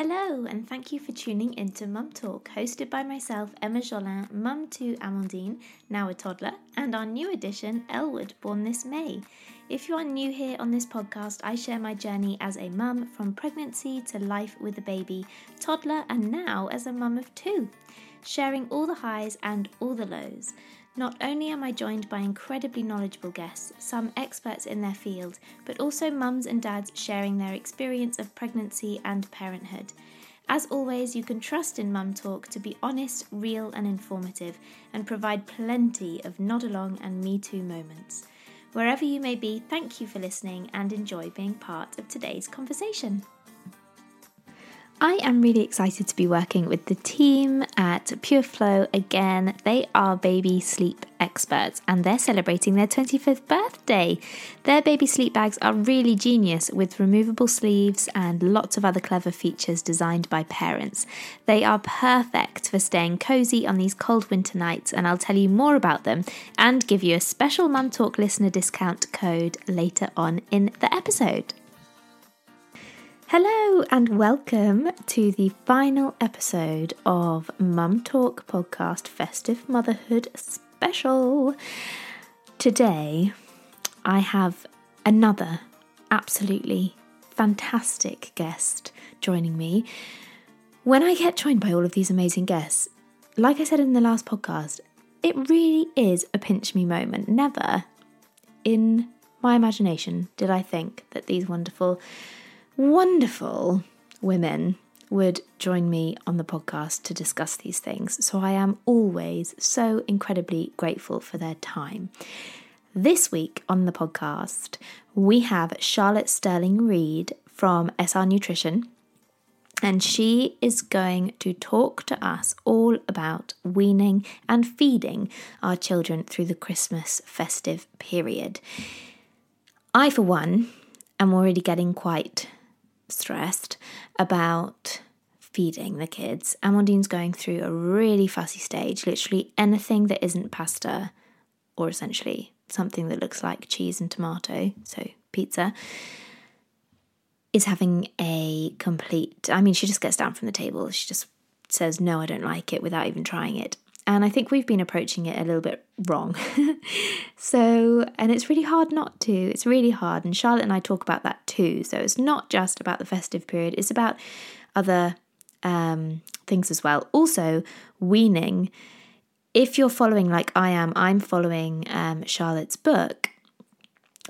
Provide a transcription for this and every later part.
Hello, and thank you for tuning into Mum Talk, hosted by myself, Emma Jolin, mum to Amandine, now a toddler, and our new addition, Elwood, born this May. If you are new here on this podcast, I share my journey as a mum from pregnancy to life with a baby, toddler, and now as a mum of two, sharing all the highs and all the lows. Not only am I joined by incredibly knowledgeable guests, some experts in their field, but also mums and dads sharing their experience of pregnancy and parenthood. As always, you can trust in Mum Talk to be honest, real, and informative, and provide plenty of nod along and me too moments. Wherever you may be, thank you for listening and enjoy being part of today's conversation. I am really excited to be working with the team at Purflo again. They are baby sleep experts and they're celebrating their 25th birthday. Their baby sleep bags are really genius with removable sleeves and lots of other clever features designed by parents. They are perfect for staying cozy on these cold winter nights, and I'll tell you more about them and give you a special Mum Talk listener discount code later on in the episode. Hello, and welcome to the final episode of Mum Talk Podcast Festive Motherhood Special. Today, I have another absolutely fantastic guest joining me. When I get joined by all of these amazing guests, like I said in the last podcast, it really is a pinch me moment. Never in my imagination did I think that these wonderful wonderful women would join me on the podcast to discuss these things. So I am always so incredibly grateful for their time. This week on the podcast, we have Charlotte Stirling Reed from SR Nutrition. And she is going to talk to us all about weaning and feeding our children through the Christmas festive period. I, for one, am already getting quite stressed about feeding the kids. Amandine's going through a really fussy stage. Literally anything that isn't pasta, or essentially something that looks like cheese and tomato, so pizza, is having a complete. I mean, she just gets down from the table. She just says, No, I don't like it without even trying it. And I think we've been approaching it a little bit wrong. so, and it's really hard not to. It's really hard. And Charlotte and I talk about that too. So it's not just about the festive period, it's about other um, things as well. Also, weaning. If you're following, like I am, I'm following um, Charlotte's book,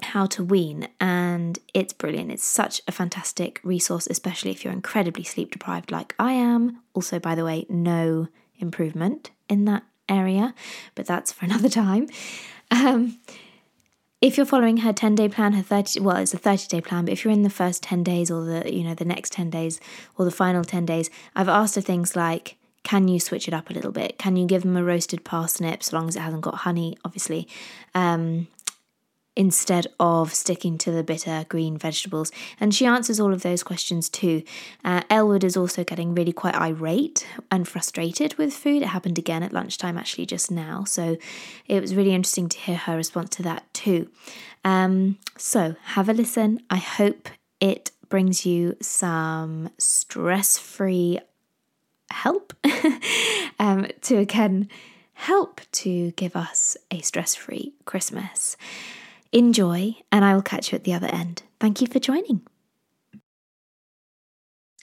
How to Wean, and it's brilliant. It's such a fantastic resource, especially if you're incredibly sleep deprived, like I am. Also, by the way, no improvement in that area, but that's for another time. Um, if you're following her 10 day plan, her 30, well, it's a 30 day plan, but if you're in the first 10 days or the, you know, the next 10 days or the final 10 days, I've asked her things like, can you switch it up a little bit? Can you give them a roasted parsnip, so long as it hasn't got honey, obviously? Um, instead of sticking to the bitter green vegetables? And she answers all of those questions too. Uh, Elwood is also getting really quite irate and frustrated with food. It happened again at lunchtime, actually, just now. So it was really interesting to hear her response to that too. Um, so have a listen. I hope it brings you some stress free help um, to again help to give us a stress free Christmas. Enjoy, and I will catch you at the other end. Thank you for joining.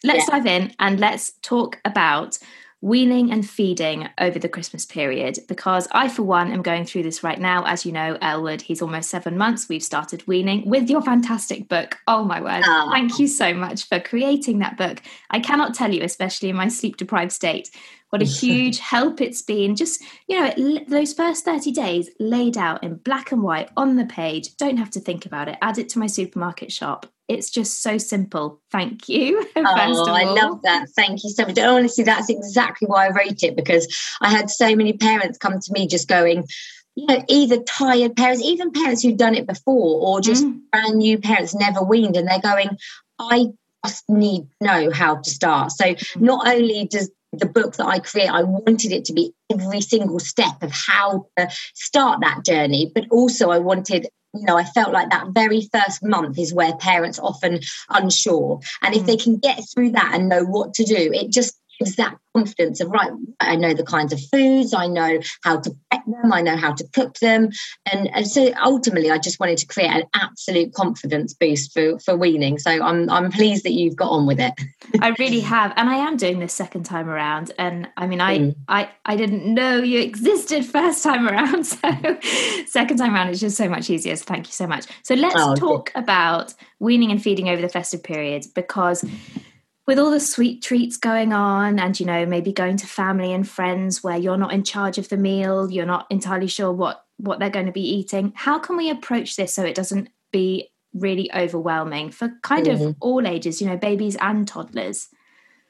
Let's yeah. dive in and let's talk about weaning and feeding over the Christmas period because I, for one, am going through this right now. As you know, Elwood, he's almost seven months. We've started weaning with your fantastic book. Oh my word. Oh. Thank you so much for creating that book. I cannot tell you, especially in my sleep deprived state, what a huge help it's been. Just, you know, it, those first 30 days laid out in black and white on the page. Don't have to think about it. Add it to my supermarket shop. It's just so simple. Thank you. oh, I love that. Thank you so much. Honestly, that's exactly why I wrote it because I had so many parents come to me just going, you know, either tired parents, even parents who've done it before, or just mm. brand new parents never weaned, and they're going, I just need to know how to start. So mm. not only does the book that I create, I wanted it to be every single step of how to start that journey, but also I wanted you know, I felt like that very first month is where parents often unsure. And if mm. they can get through that and know what to do, it just that confidence of right i know the kinds of foods i know how to prep them i know how to cook them. And, and so ultimately i just wanted to create an absolute confidence boost for for weaning. So i'm i'm pleased that you've got on with it. I really have. And i am doing this second time around. And i mean i mm. i i didn't know you existed first time around. So second time around it's just so much easier. So thank you so much. So let's oh, talk about weaning and feeding over the festive period because with all the sweet treats going on and you know maybe going to family and friends where you're not in charge of the meal you're not entirely sure what what they're going to be eating how can we approach this so it doesn't be really overwhelming for kind mm-hmm. of all ages you know babies and toddlers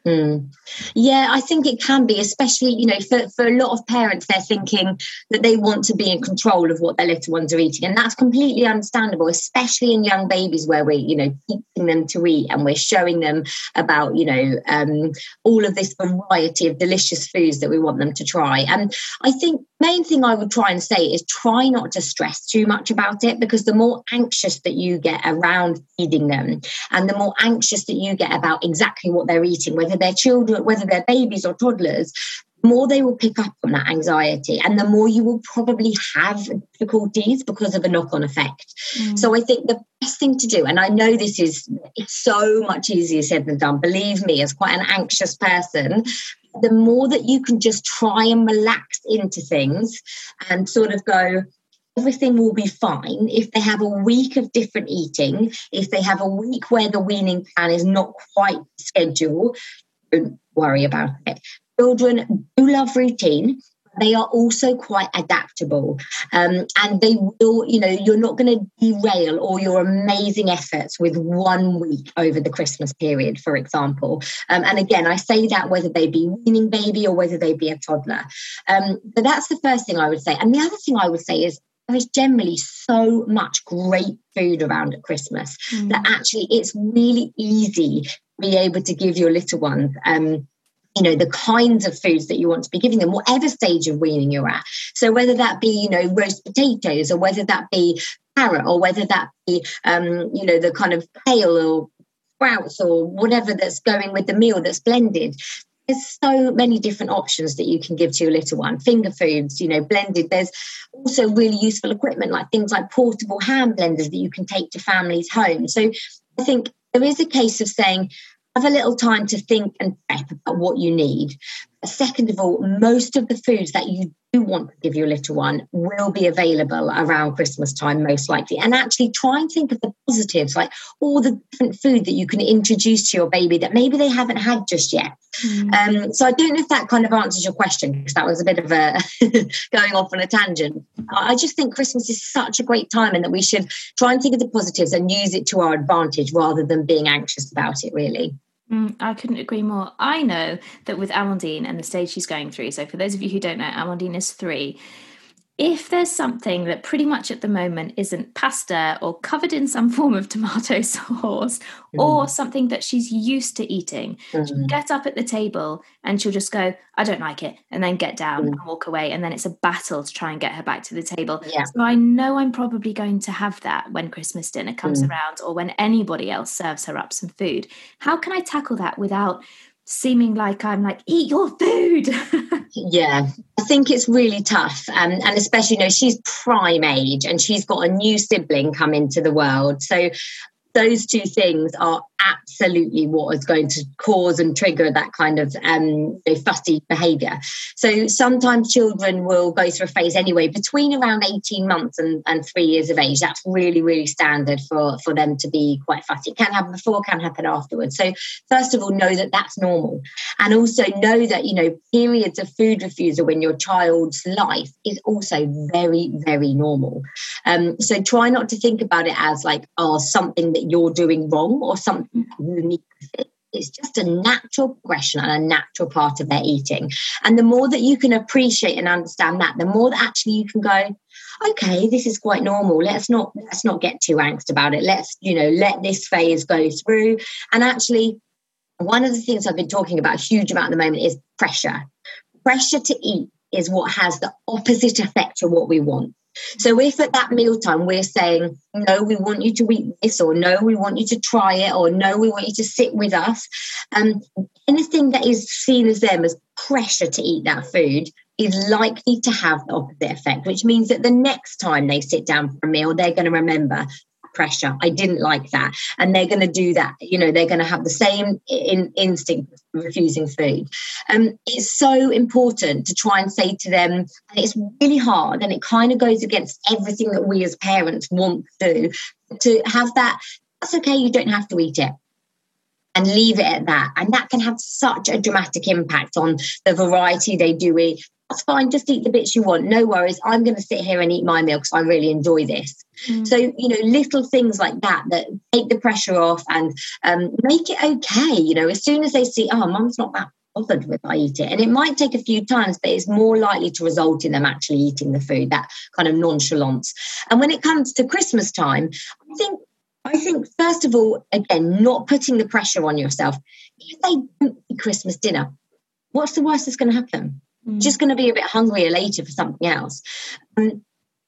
Mm. Yeah, I think it can be, especially, you know, for, for a lot of parents, they're thinking that they want to be in control of what their little ones are eating. And that's completely understandable, especially in young babies where we're, you know, teaching them to eat and we're showing them about, you know, um, all of this variety of delicious foods that we want them to try. And I think main thing I would try and say is try not to stress too much about it because the more anxious that you get around feeding them and the more anxious that you get about exactly what they're eating, whether they're children, whether they're babies or toddlers, the more they will pick up on that anxiety and the more you will probably have difficulties because of a knock-on effect. Mm. So I think the best thing to do, and I know this is so much easier said than done, believe me, as quite an anxious person, the more that you can just try and relax into things and sort of go, everything will be fine if they have a week of different eating, if they have a week where the weaning plan is not quite scheduled, worry about it. Children do love routine. They are also quite adaptable. Um, and they will you know you're not going to derail all your amazing efforts with one week over the christmas period for example. Um, and again i say that whether they be weaning baby or whether they be a toddler. Um, but that's the first thing i would say. And the other thing i would say is there is generally so much great food around at Christmas mm. that actually it's really easy be able to give your little ones um, you know the kinds of foods that you want to be giving them whatever stage of weaning you're at. So whether that be you know roast potatoes or whether that be carrot or whether that be um, you know the kind of kale or sprouts or whatever that's going with the meal that's blended there's so many different options that you can give to your little one. Finger foods you know blended. There's also really useful equipment like things like portable hand blenders that you can take to families home so i think there is a case of saying have a little time to think and prep about what you need. Second of all, most of the foods that you do want to give your little one will be available around Christmas time, most likely. And actually try and think of the positives, like all the different food that you can introduce to your baby that maybe they haven't had just yet. Mm. Um, so I don't know if that kind of answers your question, because that was a bit of a going off on a tangent. I just think Christmas is such a great time and that we should try and think of the positives and use it to our advantage rather than being anxious about it, really. Mm, I couldn't agree more. I know that with Amandine and the stage she's going through, so for those of you who don't know, Amandine is three if there's something that pretty much at the moment isn't pasta or covered in some form of tomato sauce mm. or something that she's used to eating, mm. she'll get up at the table and she'll just go, I don't like it, and then get down mm. and walk away. And then it's a battle to try and get her back to the table. Yeah. So I know I'm probably going to have that when Christmas dinner comes mm. around or when anybody else serves her up some food. How can I tackle that without seeming like I'm like, eat your food. yeah, I think it's really tough. Um, and especially, you know, she's prime age and she's got a new sibling come into the world. So those two things are absolutely what is going to cause and trigger that kind of um, fussy behavior. So sometimes children will go through a phase anyway between around 18 months and, and three years of age. That's really, really standard for, for them to be quite fussy. It can happen before, can happen afterwards. So first of all, know that that's normal. And also know that, you know, periods of food refusal in your child's life is also very, very normal. Um, so try not to think about it as like, oh, something that you're doing wrong or something unique it's just a natural progression and a natural part of their eating. And the more that you can appreciate and understand that, the more that actually you can go, okay, this is quite normal. Let's not let's not get too angst about it. Let's, you know, let this phase go through. And actually, one of the things I've been talking about a huge amount at the moment is pressure. Pressure to eat is what has the opposite effect to what we want. So if at that mealtime we're saying, no, we want you to eat this, or no, we want you to try it, or no, we want you to sit with us, um, anything that is seen as them as pressure to eat that food is likely to have the opposite effect, which means that the next time they sit down for a meal, they're going to remember pressure. I didn't like that. And they're going to do that. You know, they're going to have the same in, instinct refusing food. Um, it's so important to try and say to them, and it's really hard and it kind of goes against everything that we as parents want to do, to have that, that's okay, you don't have to eat it and leave it at that. And that can have such a dramatic impact on the variety they do eat, that's fine, just eat the bits you want. No worries. I'm going to sit here and eat my meal because I really enjoy this. Mm. So, you know, little things like that that take the pressure off and um, make it okay. You know, as soon as they see, oh, mum's not that bothered with I eat it. And it might take a few times, but it's more likely to result in them actually eating the food, that kind of nonchalance. And when it comes to Christmas time, I think I think first of all, again, not putting the pressure on yourself. If they don't eat Christmas dinner, what's the worst that's going to happen? Mm. just going to be a bit hungrier later for something else. Um,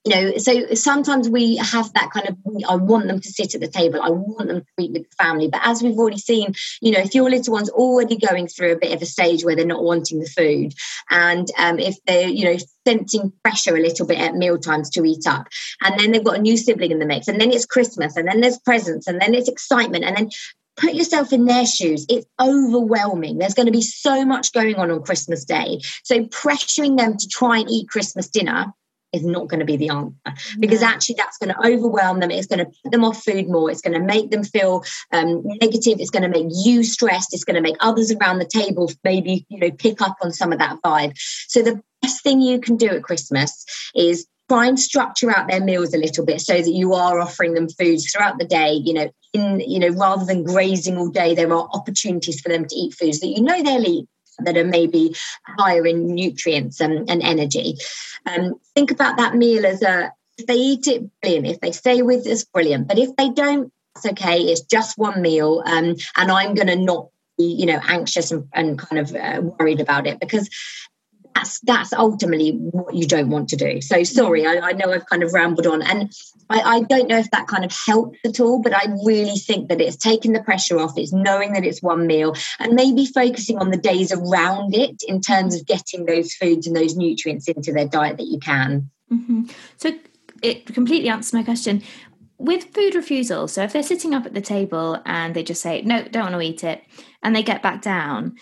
you know, so sometimes we have that kind of, I want them to sit at the table, I want them to eat with the family. But as we've already seen, you know, if your little one's already going through a bit of a stage where they're not wanting the food, and um, if they're, you know, sensing pressure a little bit at meal times to eat up, and then they've got a new sibling in the mix, and then it's Christmas, and then there's presents, and then it's excitement, and then put yourself in their shoes. It's overwhelming. There's going to be so much going on on Christmas Day. So pressuring them to try and eat Christmas dinner is not going to be the answer because actually that's going to overwhelm them. It's going to put them off food more. It's going to make them feel um, negative. It's going to make you stressed. It's going to make others around the table maybe you know pick up on some of that vibe. So the best thing you can do at Christmas is try and structure out their meals a little bit so that you are offering them foods throughout the day you know in you know rather than grazing all day there are opportunities for them to eat foods that you know they'll eat that are maybe higher in nutrients and, and energy. Um, think about that meal as a if they eat it brilliant. If they stay with us brilliant. But if they don't it's okay. It's just one meal um, and i'm going to not be you know anxious and, and kind of uh, worried about it because that's that's ultimately what you don't want to do. So sorry, I, I know I've kind of rambled on, and I, I, don't know if that kind of helped at all. But I really think that it's taking the pressure off. It's knowing that it's one meal, and maybe focusing on the days around it in terms of getting those foods and those nutrients into their diet that you can. Mm-hmm. So it completely answers my question. With food refusal, so if they're sitting up at the table and they just say, no, don't want to eat it, and they get back down,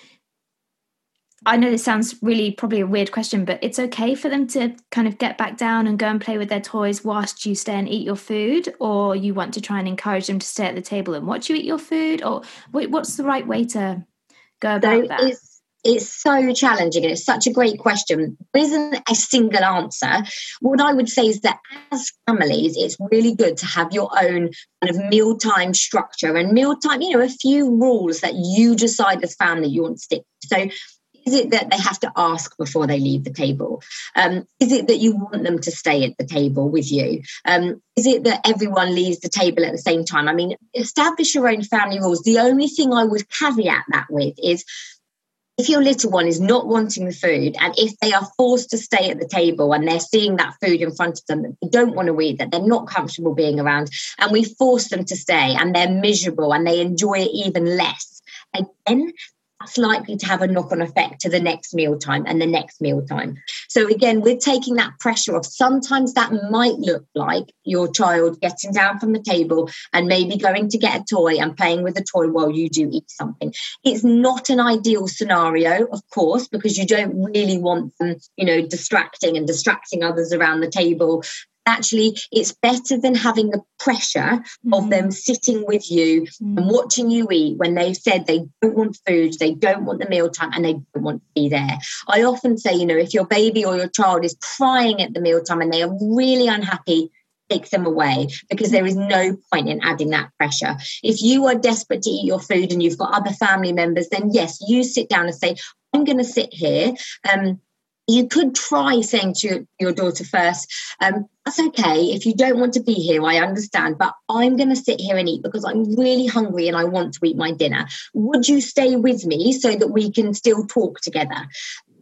I know this sounds really probably a weird question, but it's okay for them to kind of get back down and go and play with their toys whilst you stay and eat your food, or you want to try and encourage them to stay at the table and watch you eat your food, or what's the right way to go about so that? It's, it's so challenging and it's such a great question. There isn't a single answer. What I would say is that as families, it's really good to have your own kind of mealtime structure and mealtime, you know, a few rules that you decide as family you want to stick. To. So is it that they have to ask before they leave the table? Um, is it that you want them to stay at the table with you? Um, is it that everyone leaves the table at the same time? I mean, establish your own family rules. The only thing I would caveat that with is if your little one is not wanting the food and if they are forced to stay at the table and they're seeing that food in front of them that they don't want to eat that they're not comfortable being around and we force them to stay and they're miserable and they enjoy it even less again that's likely to have a knock on effect to the next mealtime and the next mealtime. So, again, we're taking that pressure off. Sometimes that might look like your child getting down from the table and maybe going to get a toy and playing with the toy while you do eat something. It's not an ideal scenario, of course, because you don't really want them, you know, distracting and distracting others around the table actually it's better than having the pressure mm-hmm. of them sitting with you mm-hmm. and watching you eat when they've said they don't want food, they don't want the mealtime, and they don't want to be there. I often say, you know, if your baby or your child is crying at the mealtime and they are really unhappy, take them away because there is no point in adding that pressure. If you are desperate to eat your food and you've got other family members, then yes, you sit down and say, I'm going to sit here. Um, you could try saying to your, your daughter first, um, that's okay. If you don't want to be here, I understand, but I'm going to sit here and eat because I'm really hungry and I want to eat my dinner. Would you stay with me so that we can still talk together?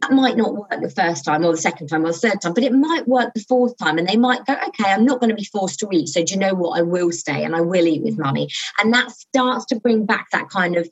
that might not work the first time or the second time or the third time, but it might work the fourth time. And they might go, okay, I'm not going to be forced to eat. So do you know what? I will stay and I will eat with mummy. And that starts to bring back that kind of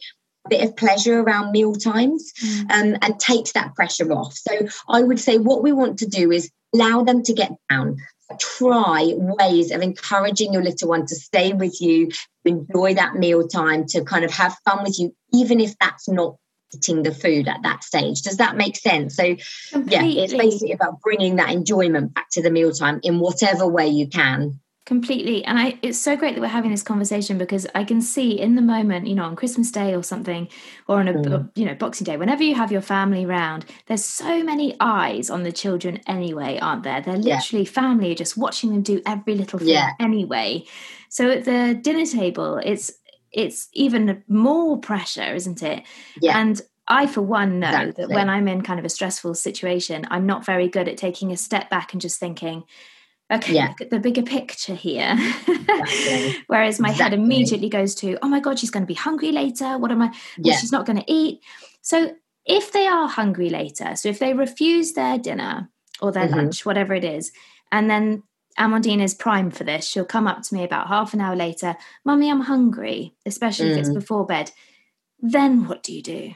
bit of pleasure around meal times mm. um, and takes that pressure off. So I would say what we want to do is allow them to get down. Try ways of encouraging your little one to stay with you, enjoy that meal time, to kind of have fun with you, even if that's not eating the food at that stage. Does that make sense? So, Completely. yeah, it's basically about bringing that enjoyment back to the mealtime in whatever way you can completely and i it's so great that we're having this conversation because i can see in the moment you know on christmas day or something or on a mm. you know boxing day whenever you have your family round there's so many eyes on the children anyway aren't there they're literally yeah. family just watching them do every little thing yeah. anyway so at the dinner table it's it's even more pressure, isn't it? Yeah. And I, for one, know exactly. that when I'm in kind of a stressful situation, I'm not very good at taking a step back and just thinking, okay, yeah. look at the bigger picture here. Exactly. Whereas my exactly. head immediately goes to, oh my God, she's going to be hungry later. What am I? Yeah. She's not going to eat. So if they are hungry later, so if they refuse their dinner or their mm-hmm. lunch, whatever it is, and then Amandine is prime for this. She'll come up to me about half an hour later, Mummy, I'm hungry, especially mm. if it's mm. before bed. Then what do you do?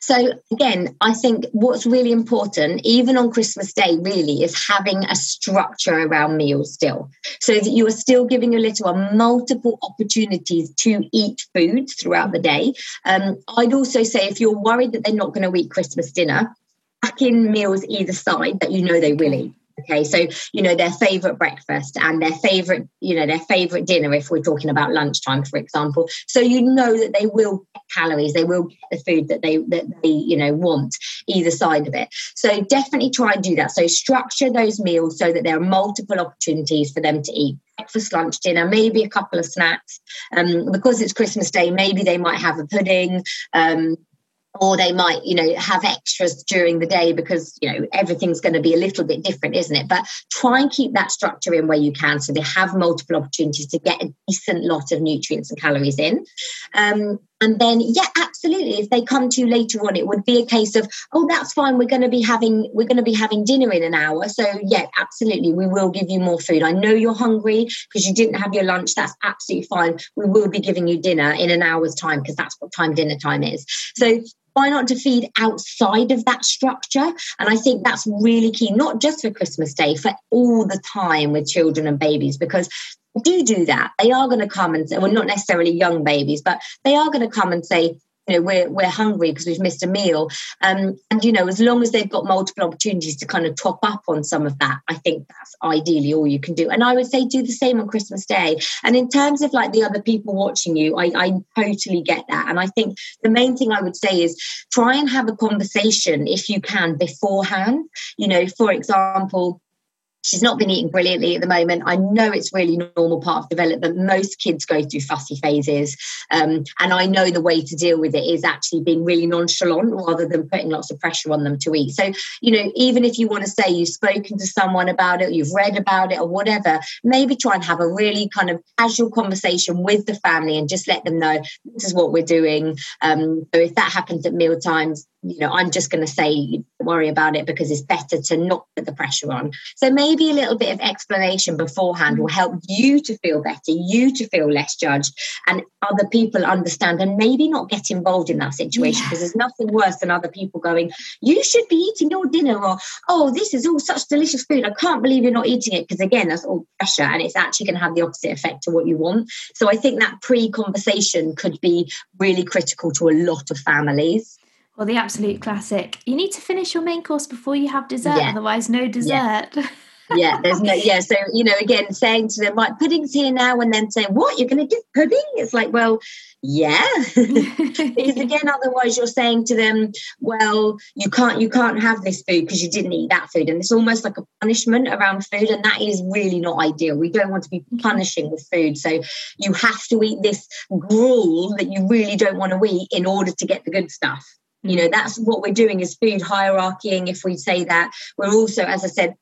So, again, I think what's really important, even on Christmas Day, really, is having a structure around meals still. So that you are still giving your little one multiple opportunities to eat food throughout the day. Um, I'd also say if you're worried that they're not going to eat Christmas dinner, pack in meals either side that you know they will eat. Okay, so you know their favorite breakfast and their favorite, you know, their favorite dinner. If we're talking about lunchtime, for example, so you know that they will get calories, they will get the food that they that they you know want either side of it. So definitely try and do that. So structure those meals so that there are multiple opportunities for them to eat breakfast, lunch, dinner, maybe a couple of snacks. Um, because it's Christmas Day, maybe they might have a pudding. Um, or they might you know have extras during the day because you know everything's going to be a little bit different isn't it? But try and keep that structure in where you can so they have multiple opportunities to get a decent lot of nutrients and calories in. Um, and then yeah absolutely if they come to you later on it would be a case of oh that's fine we're going to be having we're going to be having dinner in an hour. So yeah absolutely we will give you more food. I know you're hungry because you didn't have your lunch that's absolutely fine. We will be giving you dinner in an hour's time because that's what time dinner time is. So why not to feed outside of that structure? And I think that's really key, not just for Christmas Day, for all the time with children and babies, because do do that. They are going to come and say, well, not necessarily young babies, but they are going to come and say, know we're we're hungry because we've missed a meal. Um, and you know as long as they've got multiple opportunities to kind of top up on some of that i think that's ideally all you can do. And i would say do the same on christmas day. And in terms of like the other people watching you i, I totally get that. And i think the main thing i would say is try and have a conversation if you can beforehand. You know for example she's not been eating brilliantly at the moment. I know it's really normal part of development. Most kids go through fussy phases. Um, and I know the way to deal with it is actually being really nonchalant rather than putting lots of pressure on them to eat. So, you know, even if you want to say you've spoken to someone about it, you've read about it or whatever, maybe try and have a really kind of casual conversation with the family and just let them know this is what we're doing. Um, so if that happens at meal times, you know, I'm just going to say, worry about it because it's better to not put the pressure on. So maybe a little bit of explanation beforehand will mm. help you to feel better, you to feel less judged, and other people understand and maybe not get involved in that situation because there's nothing worse than other people going, you should be eating your dinner, or oh, this is all such delicious food. I can't believe you're not eating it because again, that's all pressure and it's actually going to have the opposite effect to what you want. So I think that pre conversation could be really critical to a lot of families. Well, the absolute classic. You need to finish your main course before you have dessert, yeah. otherwise, no dessert. Yeah. yeah, there's no yeah. So you know, again, saying to them, "Right, pudding's here now," and then saying, "What? You're going to give pudding?" It's like, well, yeah, because again, otherwise, you're saying to them, "Well, you can't, you can't have this food because you didn't eat that food," and it's almost like a punishment around food, and that is really not ideal. We don't want to be mm-hmm. punishing with food, so you have to eat this gruel that you really don't want to eat in order to get the good stuff you know that's what we're doing is food hierarchying if we say that. We're also as i said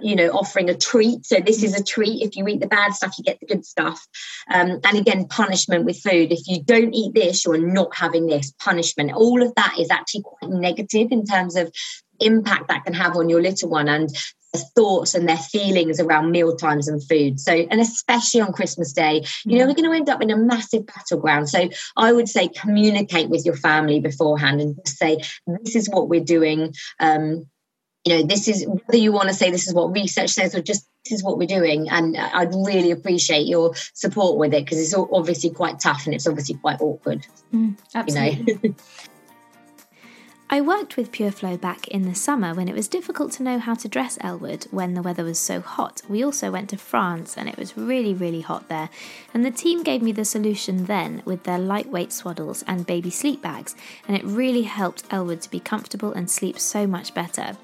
you know offering a treat. So this is a treat. If you eat the bad stuff you get the good stuff. Um, and again punishment with food. If you don't eat this you're not having this punishment. All of that is actually quite negative in terms of impact that can have on your little one. And thoughts and their feelings around meal times and food. So, and especially on Christmas Day, you know, we're going to end up in a massive battleground. So, I would say communicate with your family beforehand and just say, this is what we're doing. Um, you know, this is whether you want to say this is what research says or just this is what we're doing. And I'd really appreciate your support with it because it's obviously quite tough and it's obviously quite awkward. Mm, absolutely. You know? I worked with Purflo back in the summer when it was difficult to know how to dress Elwood when the weather was so hot. We also went to France and it was really, really hot there. And the team gave me the solution then with their lightweight swaddles and baby sleep bags, and it really helped Elwood to be comfortable and sleep so much better.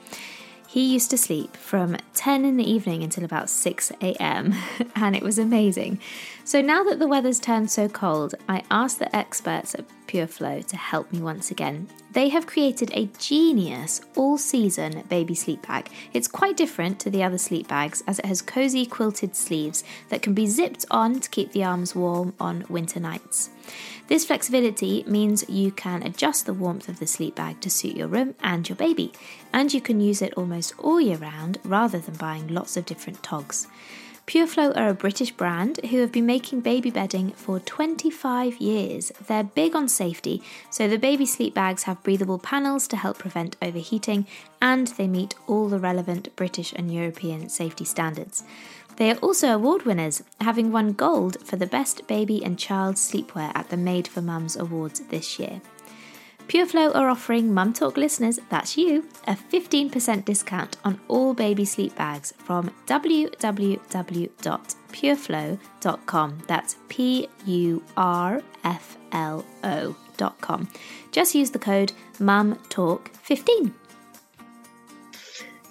He used to sleep from 10 in the evening until about 6 am, and it was amazing. So now that the weather's turned so cold, I asked the experts at Purflo to help me once again. They have created a genius all season baby sleep bag. It's quite different to the other sleep bags as it has cozy quilted sleeves that can be zipped on to keep the arms warm on winter nights. This flexibility means you can adjust the warmth of the sleep bag to suit your room and your baby, and you can use it almost all year round rather than buying lots of different togs. Purflo are a British brand who have been making baby bedding for 25 years. They're big on safety, so the baby sleep bags have breathable panels to help prevent overheating, and they meet all the relevant British and European safety standards. They are also award winners, having won gold for the best baby and child sleepwear at the Made for Mums Awards this year. Purflo are offering Mum Talk listeners, that's you, a 15% discount on all baby sleep bags from www.purflo.com. That's P U R F L O.com. Just use the code MUMTALK15.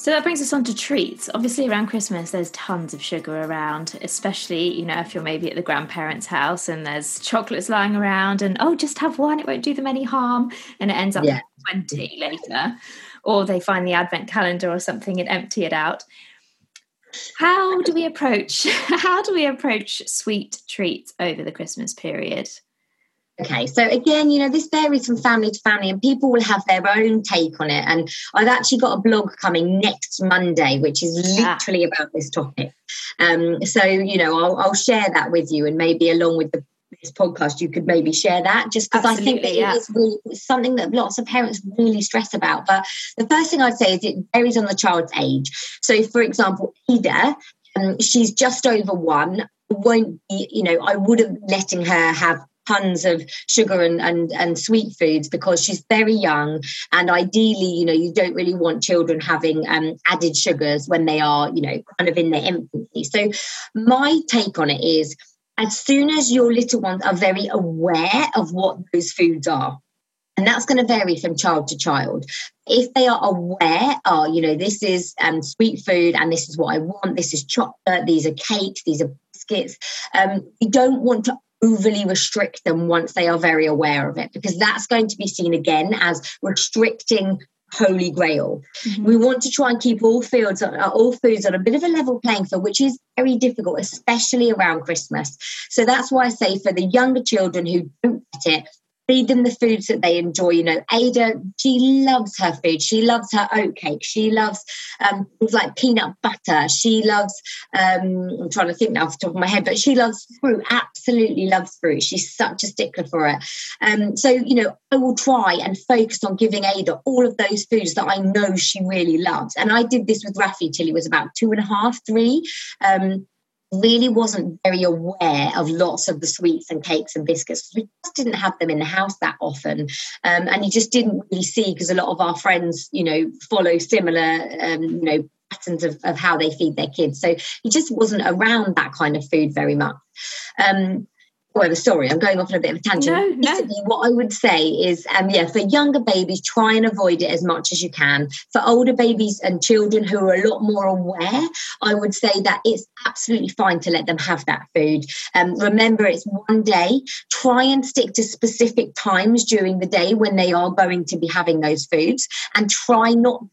So that brings us on to treats. Obviously, around Christmas, there's tons of sugar around, especially, you know, if you're maybe at the grandparents' house and there's chocolates lying around and, oh, just have one, it won't do them any harm. And it ends up yeah. 20 later. Or they find the advent calendar or something and empty it out. How do we approach how do we approach sweet treats over the Christmas period? Okay, so again, you know, this varies from family to family, and people will have their own take on it. And I've actually got a blog coming next Monday, which is literally about this topic. Um, so, you know, I'll, I'll share that with you, and maybe along with the this podcast, you could maybe share that just because I think that yeah. it is really something that lots of parents really stress about. But the first thing I'd say is it varies on the child's age. So, for example, Ida, um, she's just over one. Won't be, you know, I wouldn't letting her have tons of sugar and, and, and sweet foods because she's very young. And ideally, you know, you don't really want children having um, added sugars when they are, you know, kind of in their infancy. So, my take on it is as soon as your little ones are very aware of what those foods are, and that's going to vary from child to child. If they are aware, oh, you know, this is um, sweet food and this is what I want, this is chocolate, these are cakes, these are biscuits. Um, you don't want to overly restrict them once they are very aware of it, because that's going to be seen again as restricting holy grail. Mm-hmm. We want to try and keep all fields, uh, all foods on a bit of a level playing field, which is very difficult, especially around Christmas. So that's why I say for the younger children who don't get it, feed them the foods that they enjoy. You know, Ada, she loves her food. She loves her oatcake. She loves um, things like peanut butter. She loves, um, I'm trying to think now off the top of my head, but she loves fruit, absolutely loves fruit. She's such a stickler for it. Um, so, you know, I will try and focus on giving Ada all of those foods that I know she really loves. And I did this with Rafi till he was about two and a half, three. Um, really wasn't very aware of lots of the sweets and cakes and biscuits. We just didn't have them in the house that often. Um, and you just didn't really see because a lot of our friends, you know, follow similar, um, you know, patterns of, of how they feed their kids. So he just wasn't around that kind of food very much. Um, well, sorry, I'm going off on a bit of a tangent. No, no. what I would say is, um, yeah, for younger babies, try and avoid it as much as you can. For older babies and children who are a lot more aware, I would say that it's absolutely fine to let them have that food. Um, remember, it's one day. Try and stick to specific times during the day when they are going to be having those foods, and try not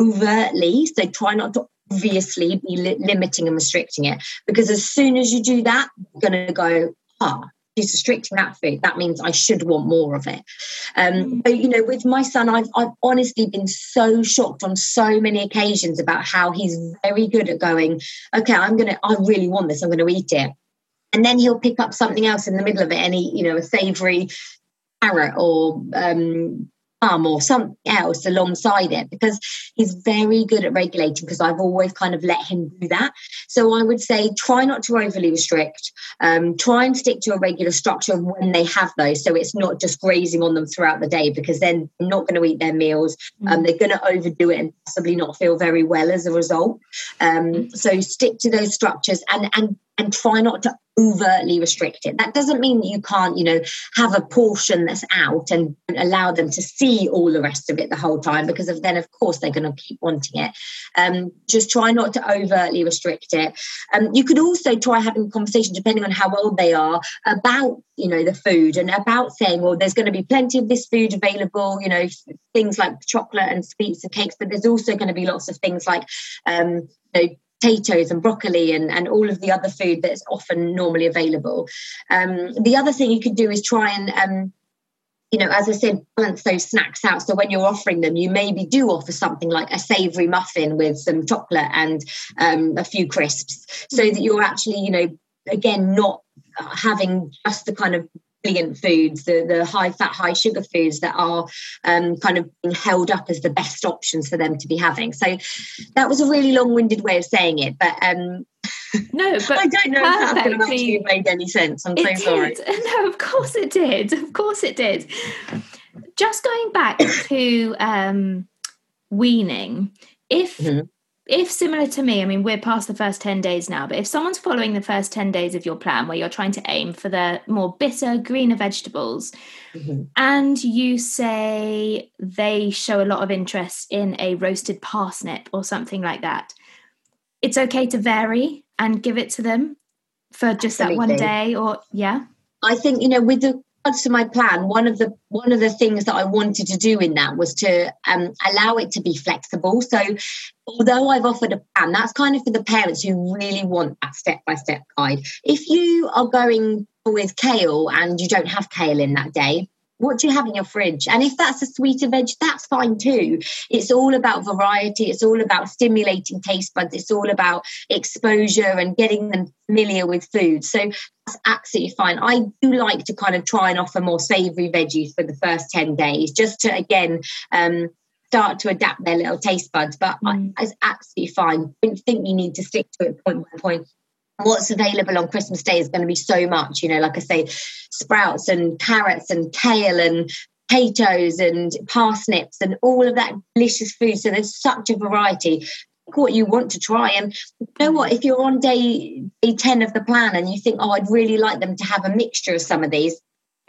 overtly. So try not to obviously be li- limiting and restricting it because as soon as you do that, you're going to go, ah, she's restricting that food. That means I should want more of it. Um, mm. so, you know, with my son, I've, I've honestly been so shocked on so many occasions about how he's very good at going, okay, I'm going to, I really want this, I'm going to eat it. And then he'll pick up something else in the middle of it, any, you know, a savory carrot or um, or something else alongside it because he's very good at regulating because I've always kind of let him do that. So I would say try not to overly restrict, um, try and stick to a regular structure of when they have those. So it's not just grazing on them throughout the day because then they're not going to eat their meals. Um, they're going to overdo it and possibly not feel very well as a result. Um, so stick to those structures and, and and try not to overtly restrict it. That doesn't mean you can't, you know, have a portion that's out and allow them to see all the rest of it the whole time, because of then, of course, they're going to keep wanting it. Um, just try not to overtly restrict it. Um, you could also try having a conversation, depending on how old they are, about, you know, the food and about saying, well, there's going to be plenty of this food available, you know, things like chocolate and sweets and cakes, but there's also going to be lots of things like, um, you know, potatoes and broccoli and, and all of the other food that's often normally available. Um, the other thing you could do is try and um, you know, as I said, balance those snacks out. So when you're offering them, you maybe do offer something like a savoury muffin with some chocolate and um, a few crisps, so that you're actually, you know, again, not having just the kind of foods, the, the high fat, high sugar foods that are um, kind of being held up as the best options for them to be having. So that was a really long winded way of saying it, but um, no, but I don't know if that actually made any sense. I'm so did. sorry. No, of course it did. Of course it did. Just going back to um, weaning, if mm-hmm if similar to me, I mean, we're past the first 10 days now, but if someone's following the first 10 days of your plan where you're trying to aim for the more bitter, greener vegetables, mm-hmm. and you say they show a lot of interest in a roasted parsnip or something like that, it's okay to vary and give it to them for just Absolutely. that one day or, yeah? I think, you know, with the to my plan one of the one of the things that i wanted to do in that was to um, allow it to be flexible. So although i've offered a plan that's kind of for the parents who really want that step-by-step guide. If you are going with kale and you don't have kale in that day what do you have in your fridge? And if that's a sweeter veg, that's fine too. It's all about variety. It's all about stimulating taste buds. It's all about exposure and getting them familiar with food. So that's absolutely fine. I do like to kind of try and offer more savory veggies for the first 10 days, just to again um, start to adapt their little taste buds. But mm. I, it's absolutely fine. I don't think you need to stick to it point by point what's available on Christmas Day is going to be so much. You know, like I say, sprouts and carrots and kale and potatoes and parsnips and all of that delicious food. So there's such a variety. What you want to try, and you know what? If you're on day, day 10 of the plan and you think, oh, I'd really like them to have a mixture of some of these,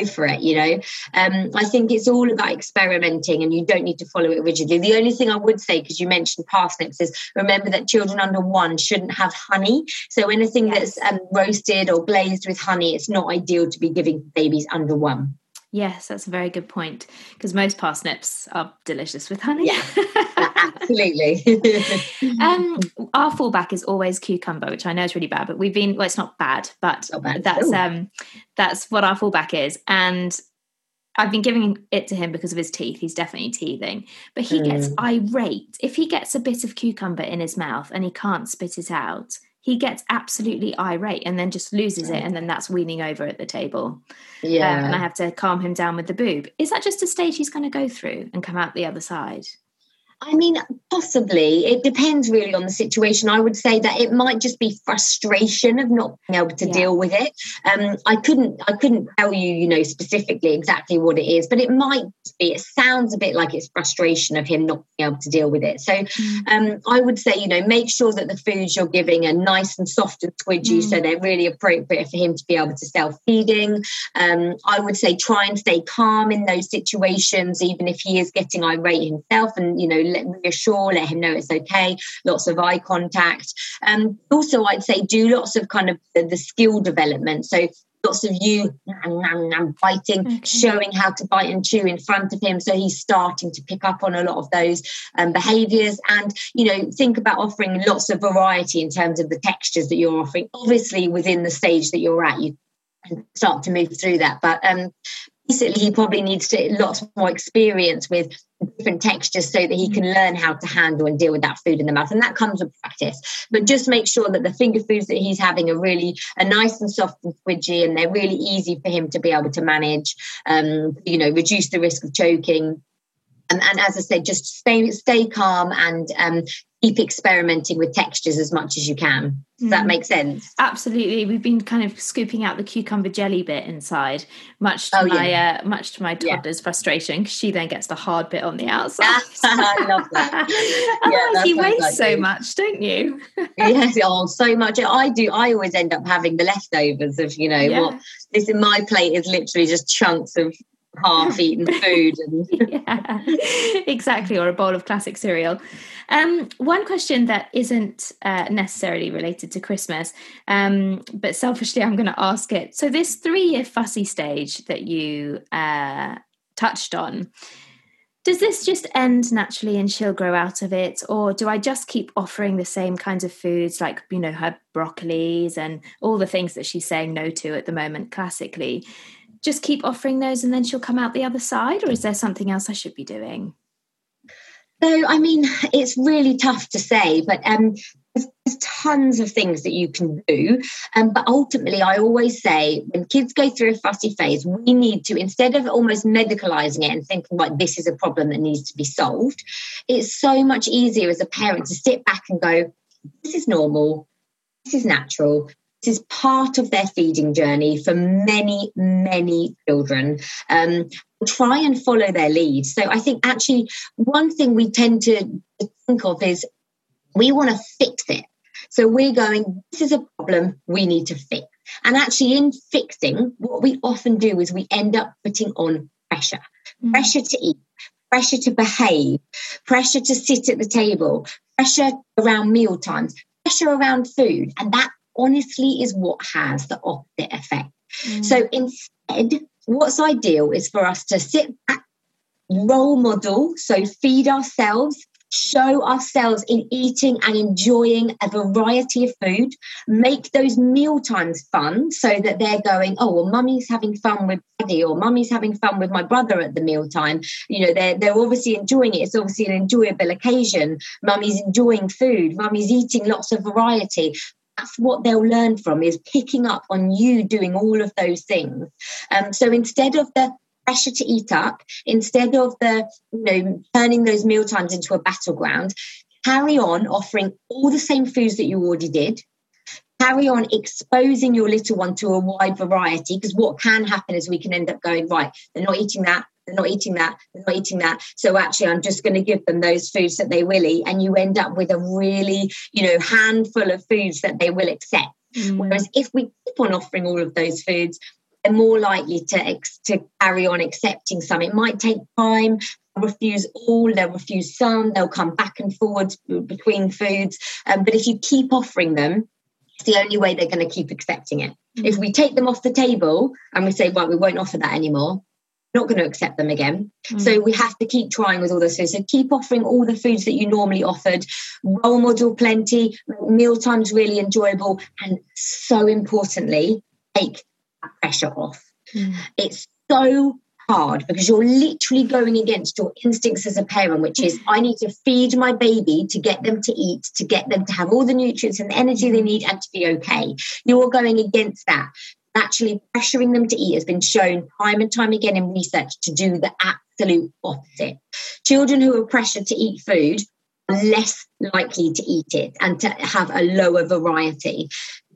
for it you know? Um, i think it's all about experimenting and you don't need to follow it rigidly. The only thing i would say because you mentioned parsnips is remember that children under one shouldn't have honey. So anything yes. that's um, roasted or glazed with honey it's not ideal to be giving babies under one Yes, that's a very good point because most parsnips are delicious with honey. Yeah, absolutely. um, our fallback is always cucumber, which I know is really bad, but we've been well, it's not bad, but not bad. that's Ooh. um that's what our fallback is. And I've been giving it to him because of his teeth. He's definitely teething, but he mm. gets irate if he gets a bit of cucumber in his mouth and he can't spit it out he gets absolutely irate and then just loses it and then that's weaning over at the table. Yeah um, and i have to calm him down with the boob. Is that just a stage he's going to go through and come out the other side I mean, possibly. It depends really on the situation. I would say that it might just be frustration of not being able to yeah. deal with it. Um, I couldn't, I couldn't tell you, you know, specifically exactly what it is, but it might be. It sounds a bit like it's frustration of him not being able to deal with it. So, mm. um, I would say, you know, make sure that the foods you're giving are nice and soft and squidgy, mm. so they're really appropriate for him to be able to self feeding. Um, I would say try and stay calm in those situations, even if he is getting irate himself, and you know let reassure, let him know it's okay, lots of eye contact. Um, also, I'd say do lots of kind of the, the skill development. So lots of you nom, nom, nom, biting, okay. showing how to bite and chew in front of him. So he's starting to pick up on a lot of those um, behaviors. And, you know, think about offering lots of variety in terms of the textures that you're offering. Obviously, within the stage that you're at, you start to move through that. But um, basically he probably needs to lots more experience with different textures so that he can learn how to handle and deal with that food in the mouth and that comes with practice. But just make sure that the finger foods that he's having are really are nice and soft and squidgy and they're really easy for him to be able to manage um, you know reduce the risk of choking and, and, as I said, just stay stay calm and um, keep experimenting with textures as much as you can. Does mm. that make sense? Absolutely. We've been kind of scooping out the cucumber jelly bit inside, much to oh, my yeah. uh, much to my toddler's yeah. frustration, because she then gets the hard bit on the outside. I love that. Otherwise, yeah, you waste like so you. much, don't you? yes, oh, so much. I do. I always end up having the leftovers of you know what this in my plate is literally just chunks of half eaten food and yeah exactly or a bowl of classic cereal. Um, one question that isn't uh, necessarily related to christmas um, but selfishly i'm going to ask it. So this three year fussy stage that you uh, touched on does this just end naturally and she'll grow out of it? Or do i just keep offering the same kinds of foods like you know her broccolis and all the things that she's saying no to at the moment classically just keep offering those and then she'll come out the other side? Or is there something else I should be doing? So, I mean, it's really tough to say, but um, there's, tons of things that you can do. Um, but ultimately, I always say when kids go through a fussy phase, we need to, instead of almost medicalizing it and thinking like this is a problem that needs to be solved, it's so much easier as a parent to sit back and go, this is normal, this is natural, is part of their feeding journey for many, many children. Um, try and follow their lead. So I think actually one thing we tend to think of is we want to fix it. So we're going, this is a problem we need to fix. And actually, in fixing, what we often do is we end up putting on pressure mm. pressure to eat, pressure to behave, pressure to sit at the table, pressure around meal times, pressure around food. And that honestly is what has the opposite effect. Mm. So instead, what's ideal is for us to sit back, role model, so feed ourselves, show ourselves in eating and enjoying a variety of food, make those meal times fun so that they're going, oh, well, mummy's having fun with daddy or mummy's having fun with my brother at the meal time. You know, they're, they're obviously enjoying it. It's obviously an enjoyable occasion. Mummy's enjoying food. Mummy's eating lots of variety that's what they'll learn from is picking up on you doing all of those things. Um, so instead of the pressure to eat up, instead of the, you know, turning those meal times into a battleground, carry on offering all the same foods that you already did. Carry on exposing your little one to a wide variety because what can happen is we can end up going, right, they're not eating that, they're not eating that, they're not eating that. So actually, I'm just going to give them those foods that they will eat. And you end up with a really, you know, handful of foods that they will accept. Mm. Whereas if we keep on offering all of those foods, they're more likely to, to carry on accepting some. It might take time. They'll refuse all, they'll refuse some, they'll come back and forwards between foods. Um, but if you keep offering them, it's the only way they're going to keep accepting it. Mm. If we take them off the table and we say, well, we won't offer that anymore, not going to accept them again. Mm. So we have to keep trying with all those foods. So keep offering all the foods that you normally offered. Role model plenty, meal times really enjoyable, and so importantly, take pressure off. Mm. It's so hard because you're literally going against your instincts as a parent, which is I need to feed my baby to get them to eat, to get them to have all the nutrients and the energy they need and to be okay. You're going against that actually pressuring them to eat has been shown time and time again in research to do the absolute opposite. Children who are pressured to eat food are less likely to eat it and to have a lower variety.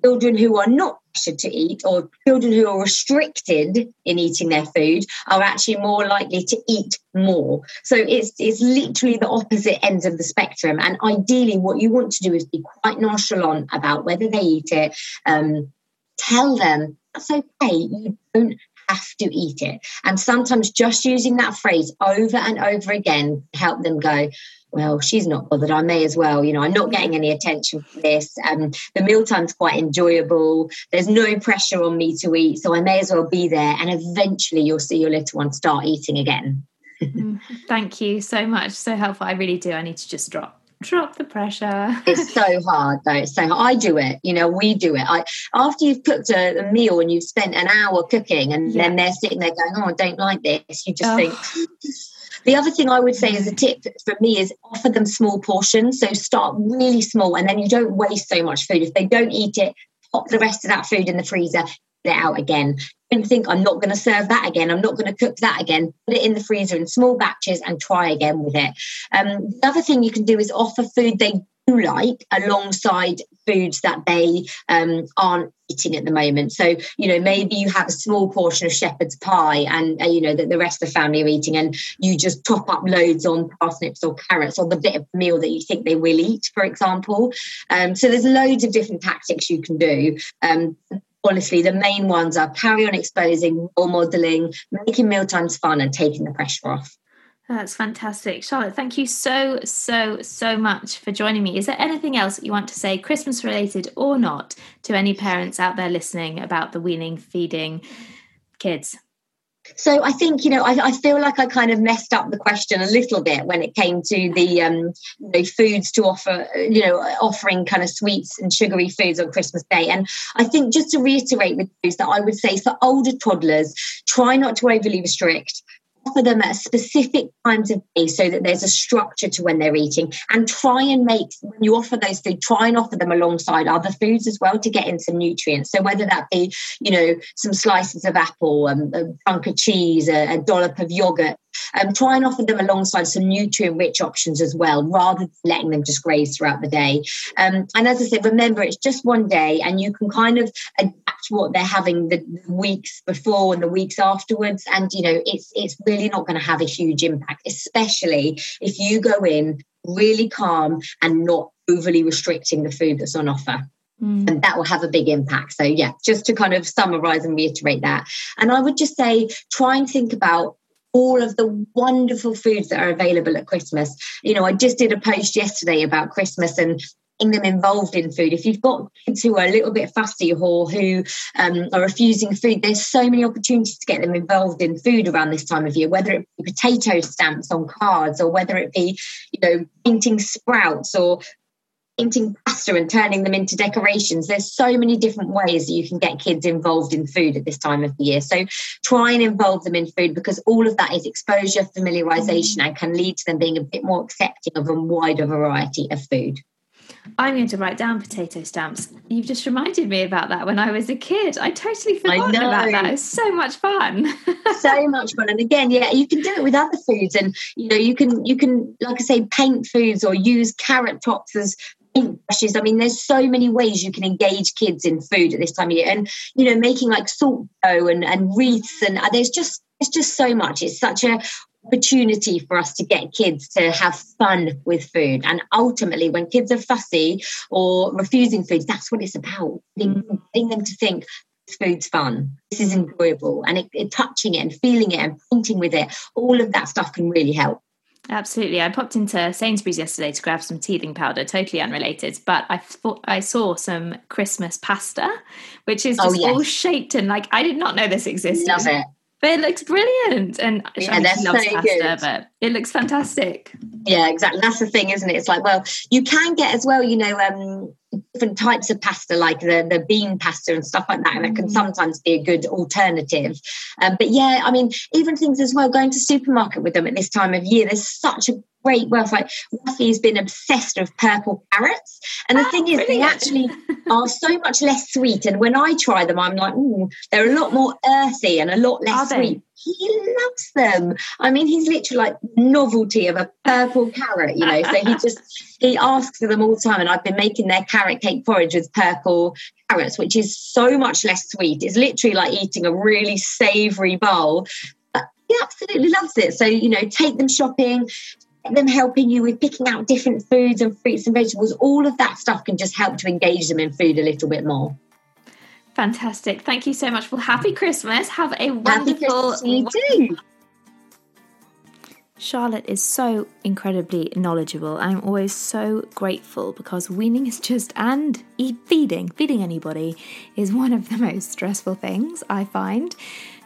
Children who are not pressured to eat or children who are restricted in eating their food are actually more likely to eat more. So it's, it's literally the opposite ends of the spectrum. And ideally, what you want to do is be quite nonchalant about whether they eat it. Um, tell them that's okay. You don't have to eat it. And sometimes just using that phrase over and over again help them go, well, she's not bothered. I may as well. You know, I'm not getting any attention for this. Um, the mealtime's quite enjoyable. There's no pressure on me to eat, so I may as well be there. And eventually, you'll see your little one start eating again. Thank you so much. So helpful. I really do. I need to just drop drop the pressure. it's so hard though. It's so hard. I do it. You know, we do it. I after you've cooked a, a meal and you've spent an hour cooking, and yeah. then they're sitting there going, "Oh, I don't like this." You just oh. think. The other thing I would say as a tip for me is offer them small portions. So start really small and then you don't waste so much food. If they don't eat it, pop the rest of that food in the freezer, it out again. Don't think I'm not going to serve that again. I'm not going to cook that again. Put it in the freezer in small batches and try again with it. Um, the other thing you can do is offer food they do like alongside foods that they um, aren't eating at the moment. So, you know, maybe you have a small portion of shepherd's pie and, uh, you know, that the rest of the family are eating, and you just top up loads on parsnips or carrots or the bit of meal that you think they will eat, for example. Um, so, there's loads of different tactics you can do. Um, honestly, the main ones are carry on exposing, role modeling, making mealtimes fun, and taking the pressure off. That's fantastic. Charlotte, thank you so, so, so much for joining me. Is there anything else that you want to say, Christmas related or not, to any parents out there listening about the weaning, feeding kids? So I think you know I, I, feel like I kind of messed up the question a little bit when it came to the um, you know, foods to offer you know offering kind of sweets and sugary foods on Christmas Day. And I think just to reiterate with those that I would say for older toddlers try not to overly restrict offer them at specific times of day so that there's a structure to when they're eating. And try and make when you offer those food try and offer them alongside other foods as well to get in some nutrients. So whether that be you know some slices of apple um, a chunk of cheese a, a dollop of yogurt um, try and offer them alongside some nutrient rich options as well, rather than letting them just graze throughout the day. Um, and as I said, remember it's just one day, and you can kind of adapt what they're having the weeks before and the weeks afterwards. And you know, it's it's really not going to have a huge impact, especially if you go in really calm and not overly restricting the food that's on offer. Mm. And that will have a big impact. So, yeah, just to kind of summarize and reiterate that. And I would just say try and think about all of the wonderful foods that are available at Christmas. You know, I just did a post yesterday about Christmas and getting them involved in food. If you've got kids who are a little bit fussy or who um, are refusing food, there's so many opportunities to get them involved in food around this time of year, whether it be potato stamps on cards or whether it be, you know, painting sprouts or painting pasta and turning them into decorations. There's so many different ways that you can get kids involved in food at this time of the year. So try and involve them in food because all of that is exposure, familiarization, and can lead to them being a bit more accepting of a wider variety of food. I'm going to write down potato stamps. You've just reminded me about that when I was a kid. I totally forgot about that. It's so much fun. so much fun. And again, yeah, you can do it with other foods. And you know, you can you can, like I say, paint foods or use carrot tops as I mean, there's so many ways you can engage kids in food at this time of year, and you know, making like salt dough and, and wreaths, and there's just there's just so much. It's such a opportunity for us to get kids to have fun with food. And ultimately, when kids are fussy or refusing food, that's what it's about. Getting, getting them to think food's fun. This is enjoyable, and it, it, touching it and feeling it and painting with it. All of that stuff can really help. Absolutely. I popped into Sainsbury's yesterday to grab some teething powder, totally unrelated, but I thought I saw some Christmas pasta, which is oh, just oh, yes. all shaped and like I did not know this existed. Love it. But it looks brilliant. And yeah, she loves so pasta, good. but it looks fantastic. Yeah, exactly. That's the thing, isn't it? It's like, well, you can get as well, you know, um, different types of pasta, like the, the bean pasta and stuff like that. And that can mm. sometimes be a good alternative. Um, but yeah, I mean, even things as well, going to supermarket with them at this time of year, there's such a great wealth. Like Ruffy's been obsessed with purple carrots. And the oh, thing is, brilliant. they actually are so much less sweet. And when I try them, I'm like, they're a lot more earthy and a lot less sweet he loves them. I mean, he's literally like novelty of a purple carrot, you know. So he just he asks for them all the time, and I've been making their carrot cake porridge with purple carrots, which is so much less sweet. It's literally like eating a really savoury bowl. But he absolutely loves it. So you know, take them shopping. Them helping you with picking out different foods and fruits and vegetables, all of that stuff can just help to engage them in food a little bit more. Fantastic. Thank you so much. Well, happy Christmas. Have a wonderful. Happy Christmas. Charlotte is so incredibly knowledgeable. I'm always so grateful because weaning is just, and feeding, feeding anybody is one of the most stressful things I find.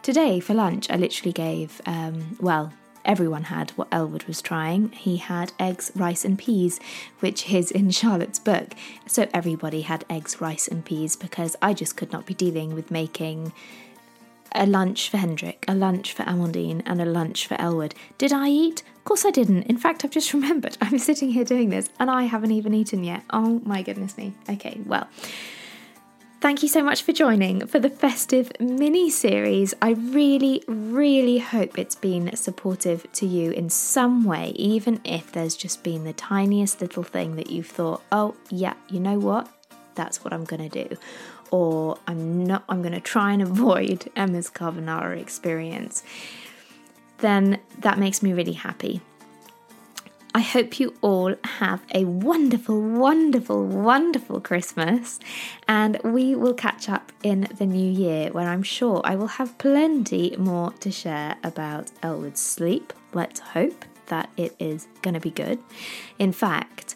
Today for lunch, I literally gave, um, well, everyone had what Elwood was trying. He had eggs, rice, and peas, which is in Charlotte's book. So everybody had eggs, rice, and peas because I just could not be dealing with making a lunch for Hendrik, a lunch for Amandine, and a lunch for Elwood. Did I eat? Of course I didn't. In fact, I've just remembered I'm sitting here doing this and I haven't even eaten yet. Oh my goodness me. Okay, well. Thank you so much for joining for the festive mini series. I really, really hope it's been supportive to you in some way, even if there's just been the tiniest little thing that you've thought, oh, yeah, you know what? That's what I'm going to do or I'm not I'm going to try and avoid Emma's carbonara experience, then that makes me really happy. I hope you all have a wonderful, wonderful, wonderful Christmas, and we will catch up in the new year where I'm sure I will have plenty more to share about Elwood's sleep. Let's hope that it is going to be good. In fact,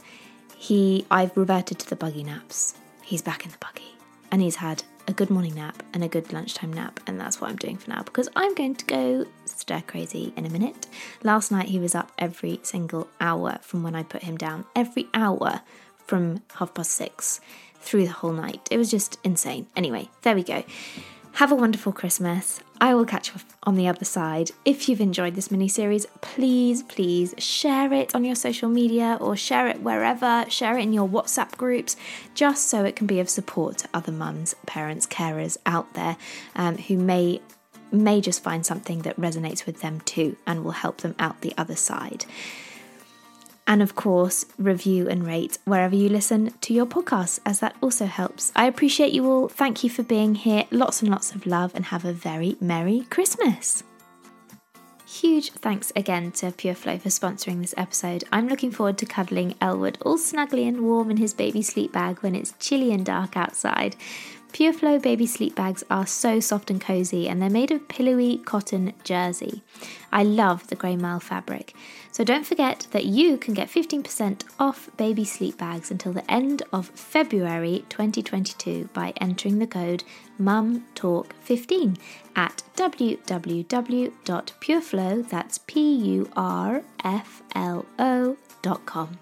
he I've reverted to the buggy naps. He's back in the buggy and he's had a good morning nap and a good lunchtime nap, and that's what I'm doing for now because I'm going to go stir crazy in a minute. Last night he was up every single hour from when I put him down, every hour from half past six through the whole night. It was just insane. Anyway, there we go. Have a wonderful Christmas. I will catch you on the other side. If you've enjoyed this mini series, please, please share it on your social media or share it wherever, share it in your WhatsApp groups, just so it can be of support to other mums, parents, carers out there um, who may may just find something that resonates with them too and will help them out the other side. And of course, review and rate wherever you listen to your podcasts, as that also helps. I appreciate you all. Thank you for being here. Lots and lots of love, and have a very Merry Christmas. Huge thanks again to Purflo for sponsoring this episode. I'm looking forward to cuddling Elwood all snuggly and warm in his baby sleep bag when it's chilly and dark outside. Purflo baby sleep bags are so soft and cozy and they're made of pillowy cotton jersey. I love the grey marl fabric. So don't forget that you can get 15% off baby sleep bags until the end of February 2022 by entering the code MUMTALK15 at www.purflo, that's P U R F L O.com.